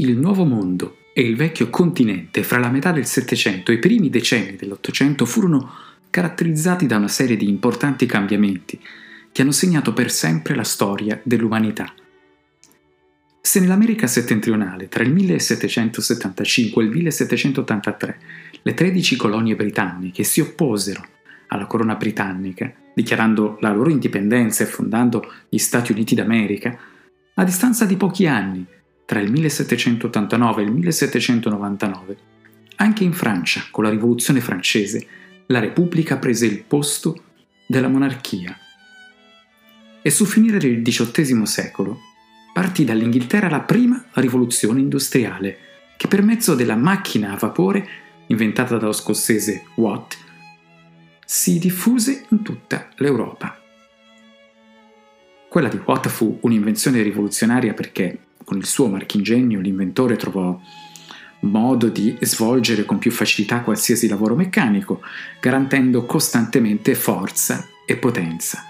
Il Nuovo Mondo e il Vecchio Continente fra la metà del Settecento e i primi decenni dell'Ottocento furono caratterizzati da una serie di importanti cambiamenti che hanno segnato per sempre la storia dell'umanità. Se nell'America settentrionale tra il 1775 e il 1783 le 13 colonie britanniche si opposero alla corona britannica, dichiarando la loro indipendenza e fondando gli Stati Uniti d'America, a distanza di pochi anni, tra il 1789 e il 1799, anche in Francia, con la Rivoluzione francese, la Repubblica prese il posto della monarchia. E sul finire del XVIII secolo partì dall'Inghilterra la prima rivoluzione industriale, che per mezzo della macchina a vapore, inventata dallo scozzese Watt, si diffuse in tutta l'Europa. Quella di Watt fu un'invenzione rivoluzionaria perché con il suo marchingegno l'inventore trovò modo di svolgere con più facilità qualsiasi lavoro meccanico, garantendo costantemente forza e potenza.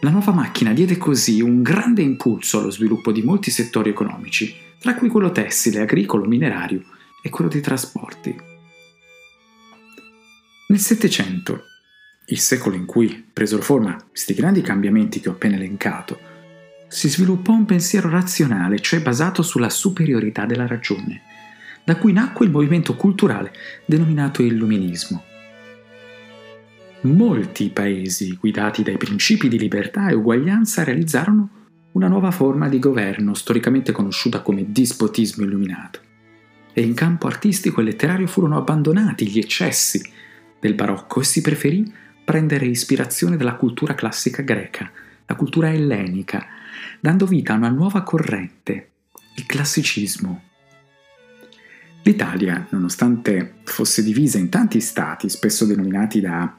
La nuova macchina diede così un grande impulso allo sviluppo di molti settori economici, tra cui quello tessile, agricolo, minerario e quello dei trasporti. Nel Settecento, il secolo in cui presero forma questi grandi cambiamenti che ho appena elencato, si sviluppò un pensiero razionale, cioè basato sulla superiorità della ragione, da cui nacque il movimento culturale denominato Illuminismo. Molti paesi guidati dai principi di libertà e uguaglianza realizzarono una nuova forma di governo storicamente conosciuta come dispotismo illuminato. E in campo artistico e letterario furono abbandonati gli eccessi del barocco e si preferì prendere ispirazione dalla cultura classica greca, la cultura ellenica, dando vita a una nuova corrente, il classicismo. L'Italia, nonostante fosse divisa in tanti stati, spesso da,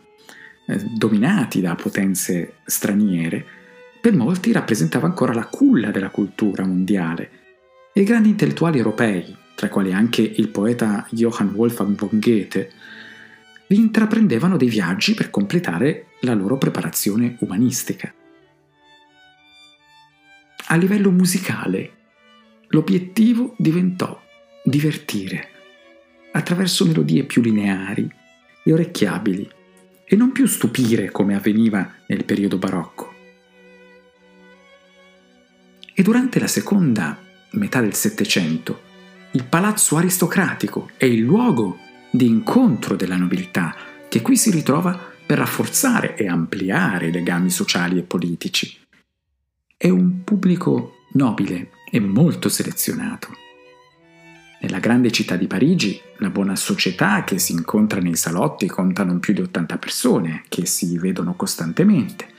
eh, dominati da potenze straniere, per molti rappresentava ancora la culla della cultura mondiale e i grandi intellettuali europei, tra i quali anche il poeta Johann Wolfgang von Goethe, vi intraprendevano dei viaggi per completare la loro preparazione umanistica. A livello musicale, l'obiettivo diventò divertire, attraverso melodie più lineari e orecchiabili, e non più stupire come avveniva nel periodo barocco. E durante la seconda metà del Settecento, il palazzo aristocratico è il luogo di incontro della nobiltà che qui si ritrova per rafforzare e ampliare i legami sociali e politici è un pubblico nobile e molto selezionato. Nella grande città di Parigi, la buona società che si incontra nei salotti conta non più di 80 persone, che si vedono costantemente.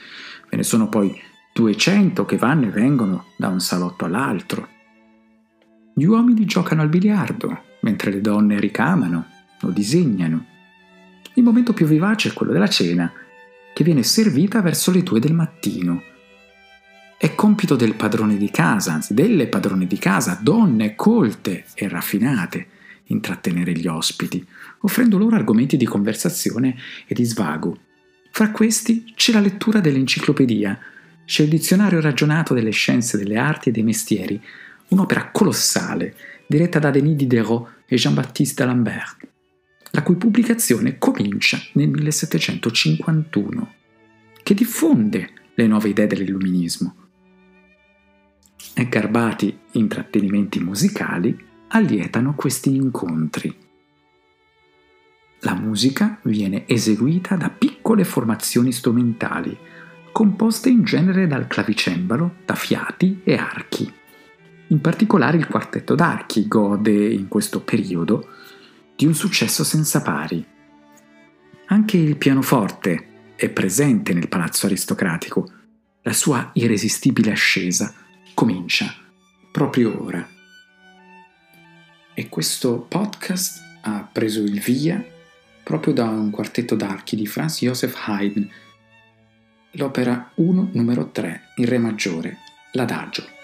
Ve ne sono poi 200 che vanno e vengono da un salotto all'altro. Gli uomini giocano al biliardo, mentre le donne ricamano o disegnano. Il momento più vivace è quello della cena, che viene servita verso le due del mattino è compito del padrone di casa, anzi delle padrone di casa, donne colte e raffinate, intrattenere gli ospiti, offrendo loro argomenti di conversazione e di svago. Fra questi c'è la lettura dell'enciclopedia, c'è il dizionario ragionato delle scienze, delle arti e dei mestieri, un'opera colossale, diretta da Denis Diderot e Jean-Baptiste Lambert, la cui pubblicazione comincia nel 1751, che diffonde le nuove idee dell'illuminismo e garbati intrattenimenti musicali allietano questi incontri. La musica viene eseguita da piccole formazioni strumentali, composte in genere dal clavicembalo, da fiati e archi. In particolare il quartetto d'archi gode in questo periodo di un successo senza pari. Anche il pianoforte è presente nel palazzo aristocratico, la sua irresistibile ascesa comincia proprio ora. E questo podcast ha preso il via proprio da un quartetto d'archi di Franz Joseph Haydn, l'opera 1 numero 3 in Re maggiore, l'Adagio.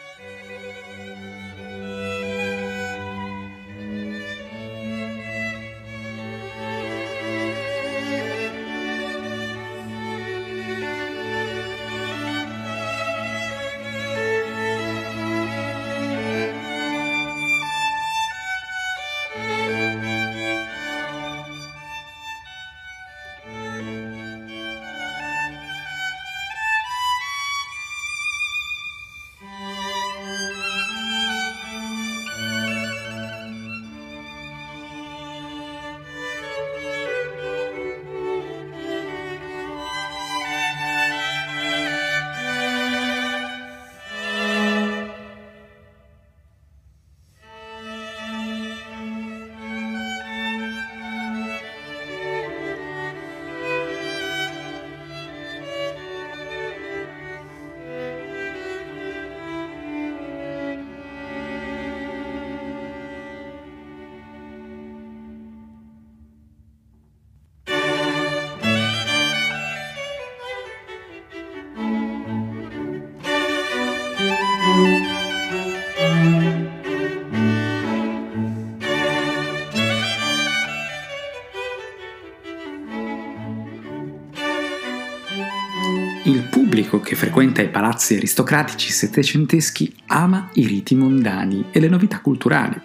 Che frequenta i palazzi aristocratici settecenteschi ama i riti mondani e le novità culturali,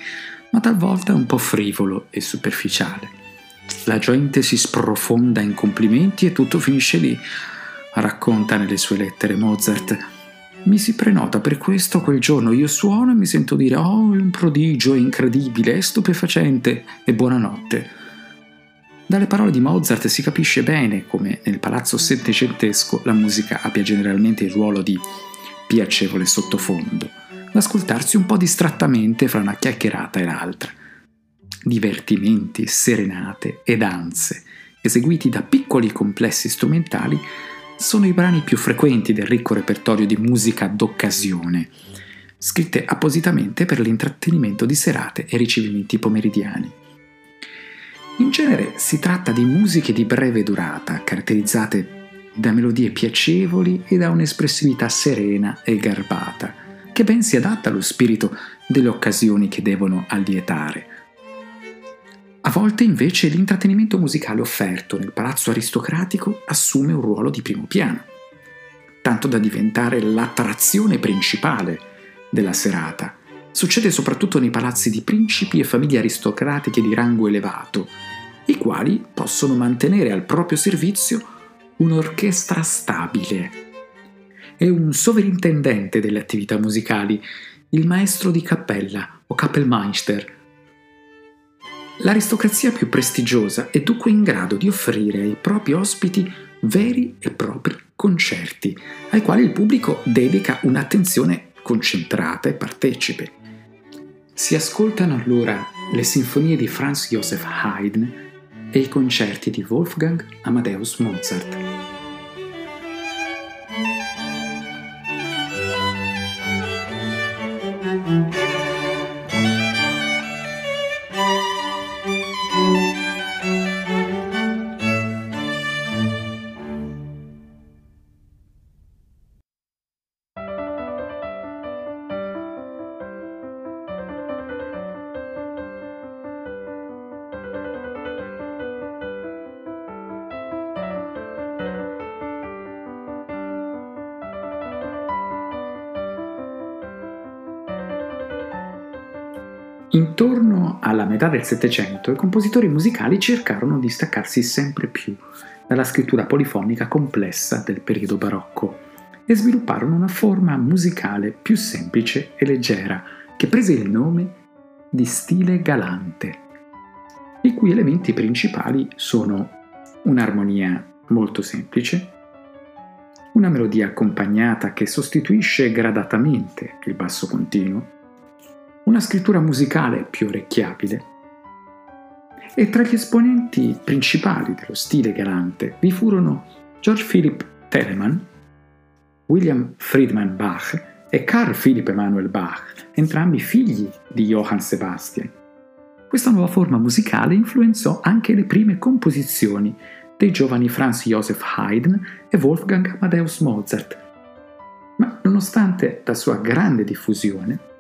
ma talvolta è un po' frivolo e superficiale. La gente si sprofonda in complimenti e tutto finisce lì, racconta nelle sue lettere Mozart. Mi si prenota per questo quel giorno, io suono e mi sento dire oh, è un prodigio, è incredibile, è stupefacente e buonanotte. Dalle parole di Mozart si capisce bene come nel palazzo settecentesco la musica abbia generalmente il ruolo di piacevole sottofondo, da ascoltarsi un po' distrattamente fra una chiacchierata e l'altra. Divertimenti, serenate e danze, eseguiti da piccoli complessi strumentali, sono i brani più frequenti del ricco repertorio di musica d'occasione, scritte appositamente per l'intrattenimento di serate e ricevimenti pomeridiani. In genere si tratta di musiche di breve durata, caratterizzate da melodie piacevoli e da un'espressività serena e garbata, che ben si adatta allo spirito delle occasioni che devono allietare. A volte invece l'intrattenimento musicale offerto nel palazzo aristocratico assume un ruolo di primo piano, tanto da diventare l'attrazione principale della serata. Succede soprattutto nei palazzi di principi e famiglie aristocratiche di rango elevato, i quali possono mantenere al proprio servizio un'orchestra stabile. È un sovrintendente delle attività musicali, il maestro di cappella o Kappelmeister, L'aristocrazia più prestigiosa è dunque in grado di offrire ai propri ospiti veri e propri concerti, ai quali il pubblico dedica un'attenzione concentrata e partecipe. Si ascoltano allora le sinfonie di Franz Joseph Haydn e i concerti di Wolfgang Amadeus Mozart. Intorno alla metà del Settecento i compositori musicali cercarono di staccarsi sempre più dalla scrittura polifonica complessa del periodo barocco e svilupparono una forma musicale più semplice e leggera che prese il nome di stile galante, i cui elementi principali sono un'armonia molto semplice, una melodia accompagnata che sostituisce gradatamente il basso continuo, una scrittura musicale più orecchiabile. E tra gli esponenti principali dello stile galante vi furono George Philipp Telemann, William Friedman Bach e Carl Philipp Emanuel Bach, entrambi figli di Johann Sebastian. Questa nuova forma musicale influenzò anche le prime composizioni dei giovani Franz Joseph Haydn e Wolfgang Amadeus Mozart. Ma nonostante la sua grande diffusione,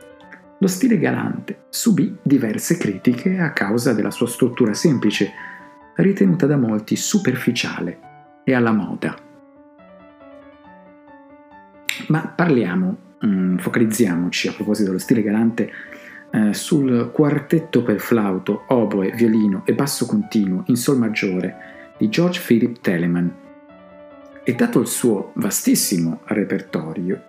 lo stile galante subì diverse critiche a causa della sua struttura semplice, ritenuta da molti superficiale e alla moda. Ma parliamo, mm, focalizziamoci a proposito dello stile galante eh, sul quartetto per flauto, oboe, violino e basso continuo in sol maggiore di George Philip Telemann. E dato il suo vastissimo repertorio,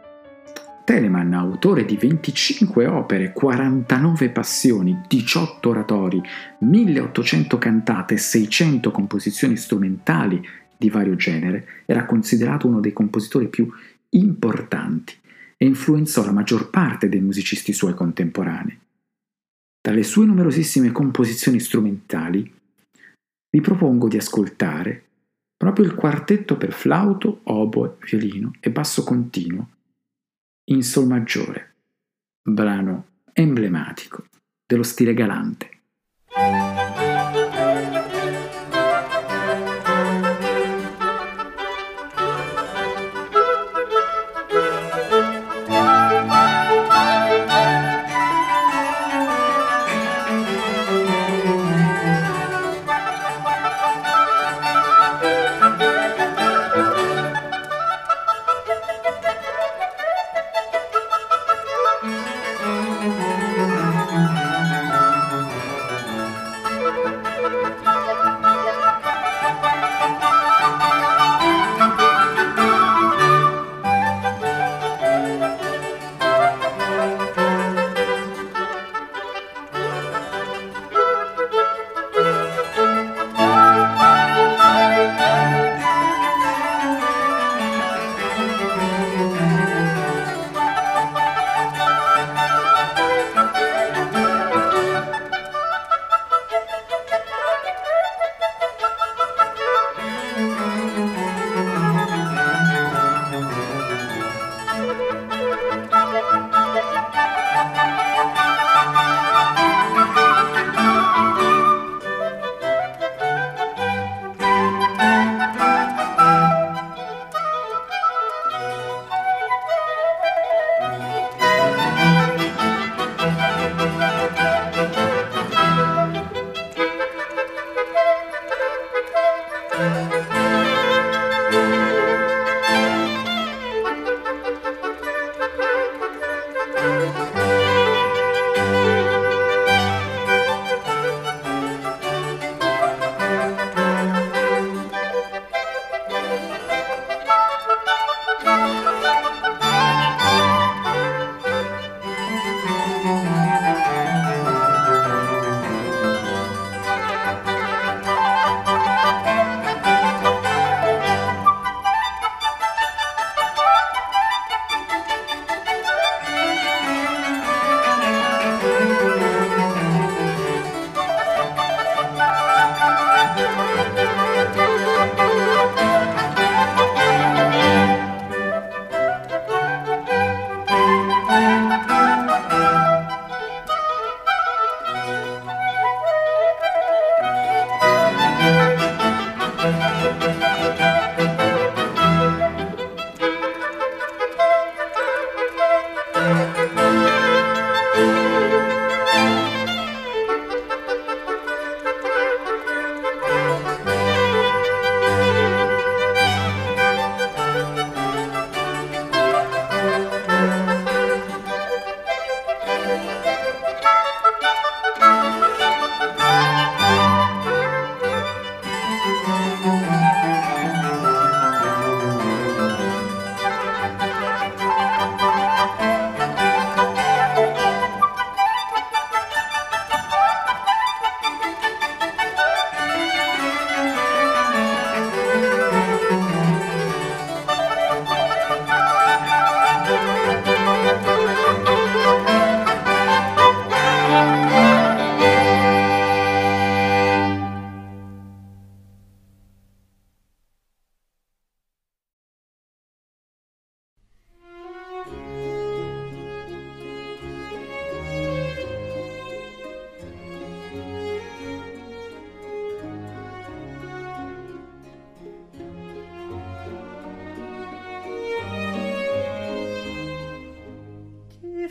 Telemann, autore di 25 opere, 49 passioni, 18 oratori, 1800 cantate e 600 composizioni strumentali di vario genere, era considerato uno dei compositori più importanti e influenzò la maggior parte dei musicisti suoi contemporanei. Dalle sue numerosissime composizioni strumentali vi propongo di ascoltare proprio il quartetto per flauto, oboe, violino e basso continuo in Sol maggiore, brano emblematico dello stile galante.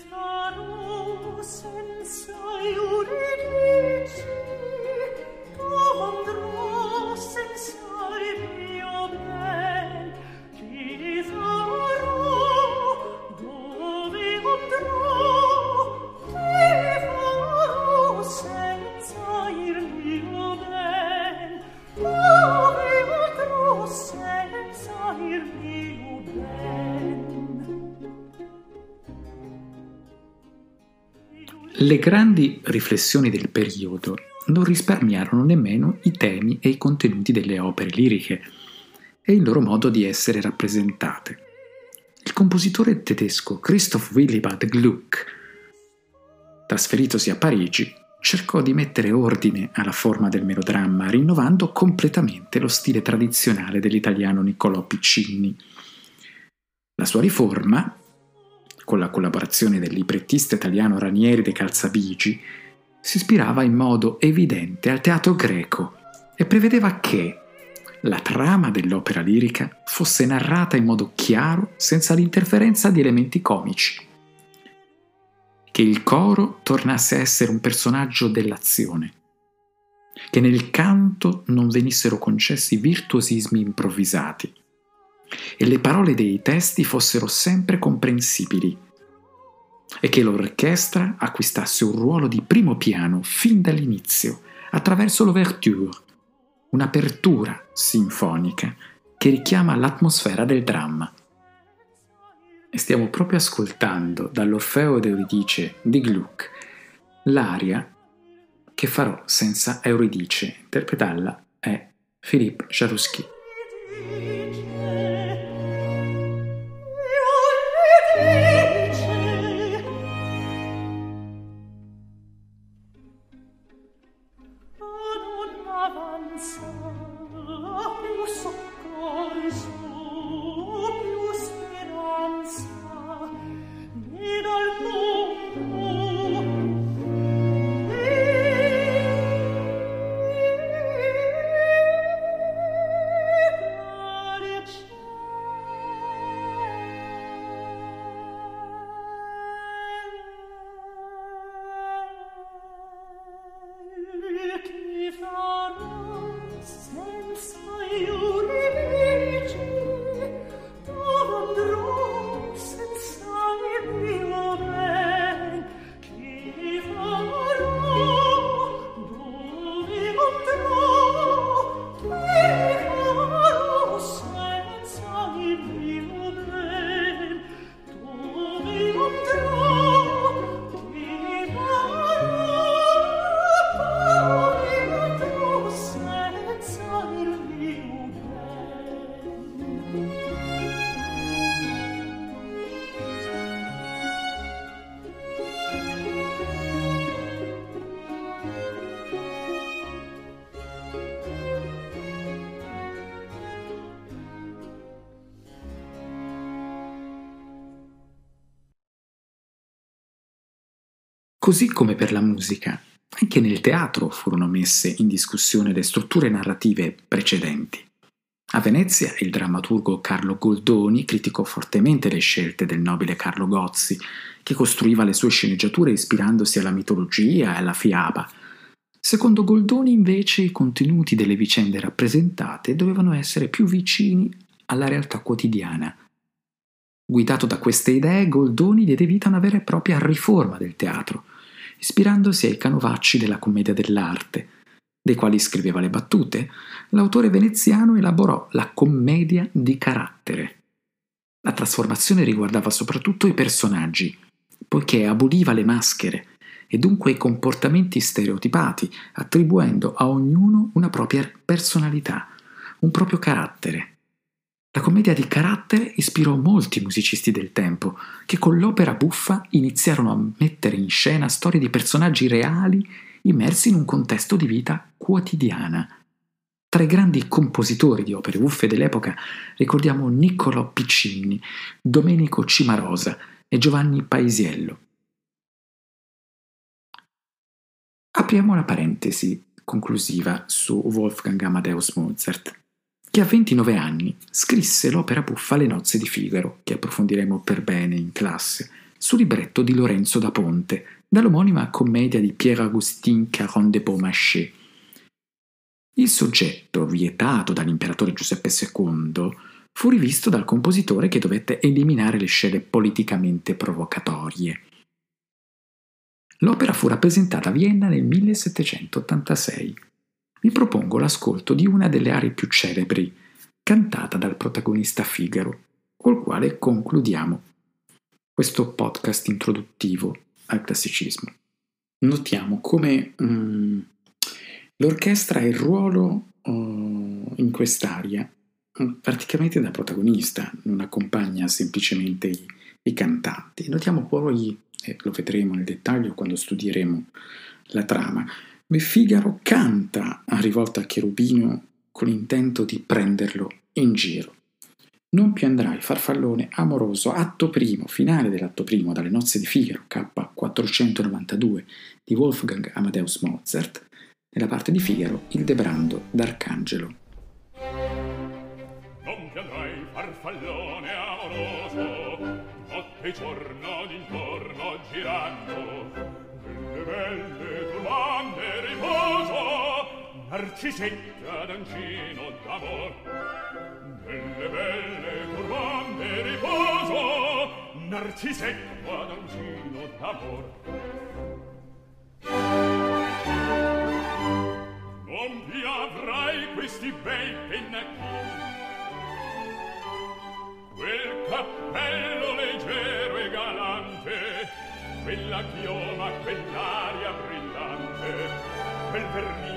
caro senza iuridicum Le grandi riflessioni del periodo non risparmiarono nemmeno i temi e i contenuti delle opere liriche e il loro modo di essere rappresentate. Il compositore tedesco Christoph Willibald Gluck, trasferitosi a Parigi, cercò di mettere ordine alla forma del melodramma, rinnovando completamente lo stile tradizionale dell'italiano Niccolò Piccinni. La sua riforma, con la collaborazione del librettista italiano Ranieri de Calzabigi, si ispirava in modo evidente al teatro greco e prevedeva che la trama dell'opera lirica fosse narrata in modo chiaro senza l'interferenza di elementi comici, che il coro tornasse a essere un personaggio dell'azione, che nel canto non venissero concessi virtuosismi improvvisati e le parole dei testi fossero sempre comprensibili e che l'orchestra acquistasse un ruolo di primo piano fin dall'inizio, attraverso l'ouverture, un'apertura sinfonica che richiama l'atmosfera del dramma. E stiamo proprio ascoltando dall'Orfeo ed Euridice di Gluck l'aria che farò senza Euridice. Interpretarla è Philippe Jaruski. Così come per la musica, anche nel teatro furono messe in discussione le strutture narrative precedenti. A Venezia il drammaturgo Carlo Goldoni criticò fortemente le scelte del nobile Carlo Gozzi, che costruiva le sue sceneggiature ispirandosi alla mitologia e alla fiaba. Secondo Goldoni invece i contenuti delle vicende rappresentate dovevano essere più vicini alla realtà quotidiana. Guidato da queste idee, Goldoni diede vita a una vera e propria riforma del teatro, ispirandosi ai canovacci della commedia dell'arte, dei quali scriveva le battute, l'autore veneziano elaborò la commedia di carattere. La trasformazione riguardava soprattutto i personaggi, poiché aboliva le maschere e dunque i comportamenti stereotipati, attribuendo a ognuno una propria personalità, un proprio carattere. La commedia di carattere ispirò molti musicisti del tempo, che con l'opera buffa iniziarono a mettere in scena storie di personaggi reali immersi in un contesto di vita quotidiana. Tra i grandi compositori di opere buffe dell'epoca ricordiamo Niccolò Piccinni, Domenico Cimarosa e Giovanni Paisiello. Apriamo la parentesi conclusiva su Wolfgang Amadeus Mozart che a 29 anni scrisse l'opera buffa Le nozze di Figaro, che approfondiremo per bene in classe, su libretto di Lorenzo da Ponte, dall'omonima commedia di Pierre-Augustin Caron de Beaumarchais. Il soggetto, vietato dall'imperatore Giuseppe II, fu rivisto dal compositore che dovette eliminare le scene politicamente provocatorie. L'opera fu rappresentata a Vienna nel 1786. Vi propongo l'ascolto di una delle arie più celebri, cantata dal protagonista Figaro, col quale concludiamo questo podcast introduttivo al classicismo. Notiamo come um, l'orchestra ha il ruolo uh, in quest'aria praticamente da protagonista, non accompagna semplicemente i, i cantanti. Notiamo poi, e lo vedremo nel dettaglio quando studieremo la trama, Figaro canta a rivolta a Cherubino con l'intento di prenderlo in giro. Non più andrai, farfallone amoroso, atto primo, finale dell'atto primo, dalle nozze di Figaro, K492 di Wolfgang Amadeus Mozart, nella parte di Figaro, il Debrando d'Arcangelo. Non più andrai, farfallone amoroso, notte e giorno d'intorno girando, delle belle arcisetta d'angino d'amor nelle belle turbande riposo narcisetta d'angino d'amor. Non vi avrai questi bei pennacchini. Quel cappello leggero e galante quella chioma quell'aria brillante quel vernice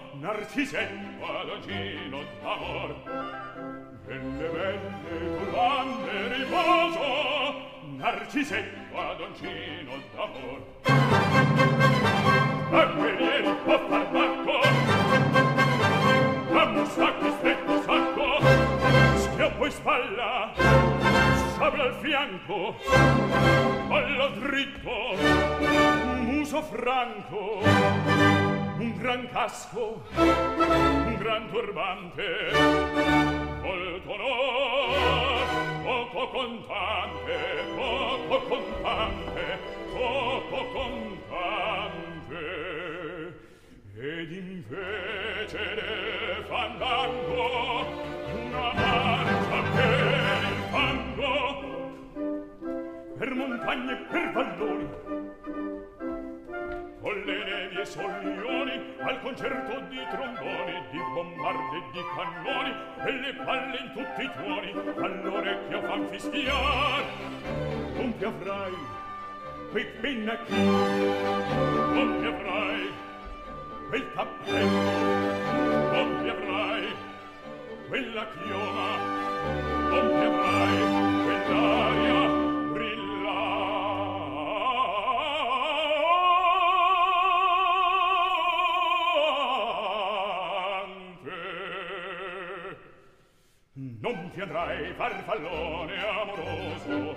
narcisen guadagino d'amor. Belle belle turbante riposo Narcisen guadagino d'amor. A guerrieri a farmacco A mustacchi stretto sacco Schioppo in spalla Sabra al fianco Ballo dritto Muso franco un gran casco, un gran turbante, molto onor, poco contante, poco contante, poco contante. Ed invece del fandango, una marcia per il fango, per montagne, per valli, soglioni al concerto di tromboni di bombarde e di cannoni e le palle in tutti i tuoni all'orecchio fan fischiar. Punti avrai quei pennacchi punti avrai quel cappello punti avrai quella chioma punti avrai il farfallone amoroso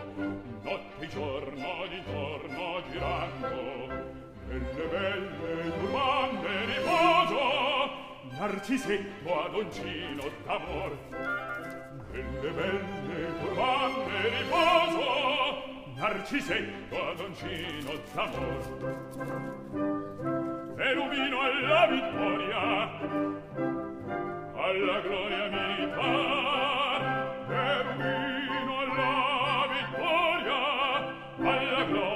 notte e giorno d'intorno girando nelle belle turbande riposo narcisetto ad oncino d'amor. Nelle belle turbande riposo narcisetto ad oncino d'amor. Peruvino alla vittoria alla gloria militare alla gloria